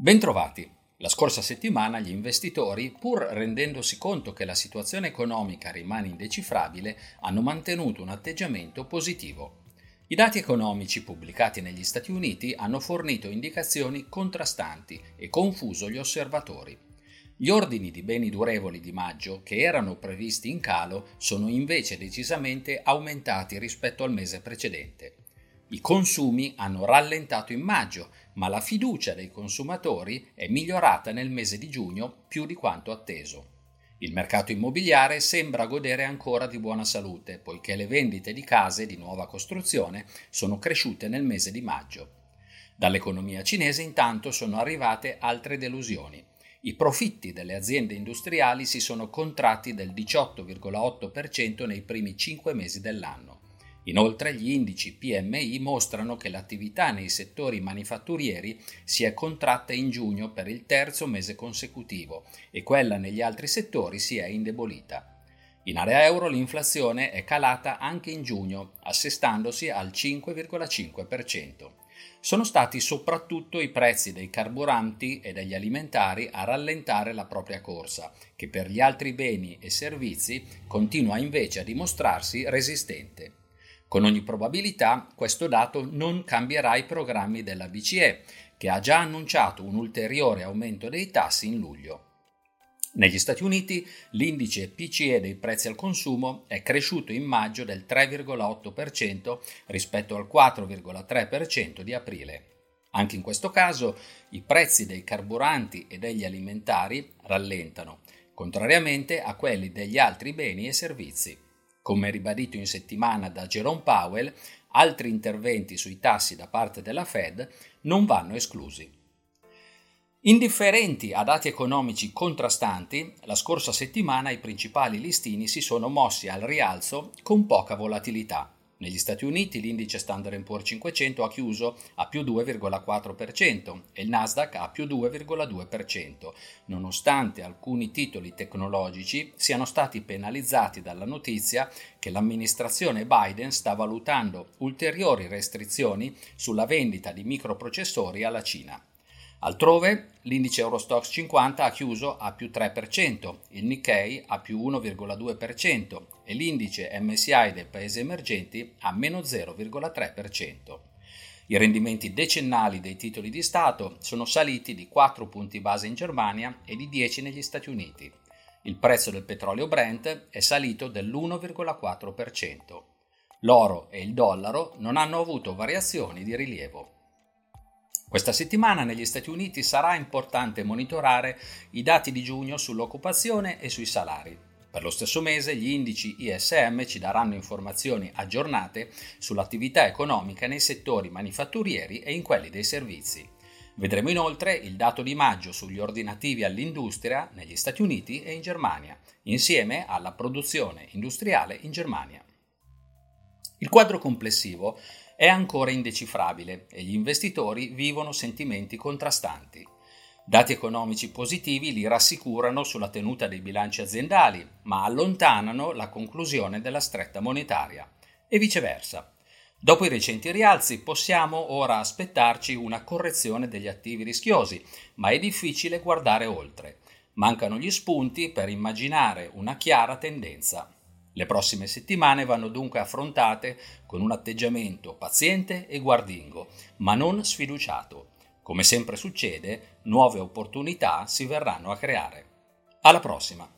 Bentrovati. La scorsa settimana gli investitori, pur rendendosi conto che la situazione economica rimane indecifrabile, hanno mantenuto un atteggiamento positivo. I dati economici pubblicati negli Stati Uniti hanno fornito indicazioni contrastanti e confuso gli osservatori. Gli ordini di beni durevoli di maggio, che erano previsti in calo, sono invece decisamente aumentati rispetto al mese precedente. I consumi hanno rallentato in maggio, ma la fiducia dei consumatori è migliorata nel mese di giugno più di quanto atteso. Il mercato immobiliare sembra godere ancora di buona salute, poiché le vendite di case di nuova costruzione sono cresciute nel mese di maggio. Dall'economia cinese intanto sono arrivate altre delusioni. I profitti delle aziende industriali si sono contratti del 18,8% nei primi cinque mesi dell'anno. Inoltre gli indici PMI mostrano che l'attività nei settori manifatturieri si è contratta in giugno per il terzo mese consecutivo e quella negli altri settori si è indebolita. In area euro l'inflazione è calata anche in giugno, assestandosi al 5,5%. Sono stati soprattutto i prezzi dei carburanti e degli alimentari a rallentare la propria corsa, che per gli altri beni e servizi continua invece a dimostrarsi resistente. Con ogni probabilità questo dato non cambierà i programmi della BCE, che ha già annunciato un ulteriore aumento dei tassi in luglio. Negli Stati Uniti l'indice PCE dei prezzi al consumo è cresciuto in maggio del 3,8% rispetto al 4,3% di aprile. Anche in questo caso i prezzi dei carburanti e degli alimentari rallentano, contrariamente a quelli degli altri beni e servizi. Come ribadito in settimana da Jerome Powell, altri interventi sui tassi da parte della Fed non vanno esclusi. Indifferenti a dati economici contrastanti, la scorsa settimana i principali listini si sono mossi al rialzo con poca volatilità. Negli Stati Uniti l'indice Standard Poor's 500 ha chiuso a più 2,4% e il Nasdaq a più 2,2%, nonostante alcuni titoli tecnologici siano stati penalizzati dalla notizia che l'amministrazione Biden sta valutando ulteriori restrizioni sulla vendita di microprocessori alla Cina. Altrove l'indice Eurostox 50 ha chiuso a più 3%, il Nikkei a più 1,2% e l'indice MSI dei paesi emergenti a meno 0,3%. I rendimenti decennali dei titoli di Stato sono saliti di 4 punti base in Germania e di 10 negli Stati Uniti. Il prezzo del petrolio Brent è salito dell'1,4%. L'oro e il dollaro non hanno avuto variazioni di rilievo. Questa settimana negli Stati Uniti sarà importante monitorare i dati di giugno sull'occupazione e sui salari. Per lo stesso mese gli indici ISM ci daranno informazioni aggiornate sull'attività economica nei settori manifatturieri e in quelli dei servizi. Vedremo inoltre il dato di maggio sugli ordinativi all'industria negli Stati Uniti e in Germania, insieme alla produzione industriale in Germania. Il quadro complessivo è ancora indecifrabile e gli investitori vivono sentimenti contrastanti. Dati economici positivi li rassicurano sulla tenuta dei bilanci aziendali, ma allontanano la conclusione della stretta monetaria. E viceversa. Dopo i recenti rialzi possiamo ora aspettarci una correzione degli attivi rischiosi, ma è difficile guardare oltre. Mancano gli spunti per immaginare una chiara tendenza. Le prossime settimane vanno dunque affrontate con un atteggiamento paziente e guardingo, ma non sfiduciato. Come sempre succede, nuove opportunità si verranno a creare. Alla prossima!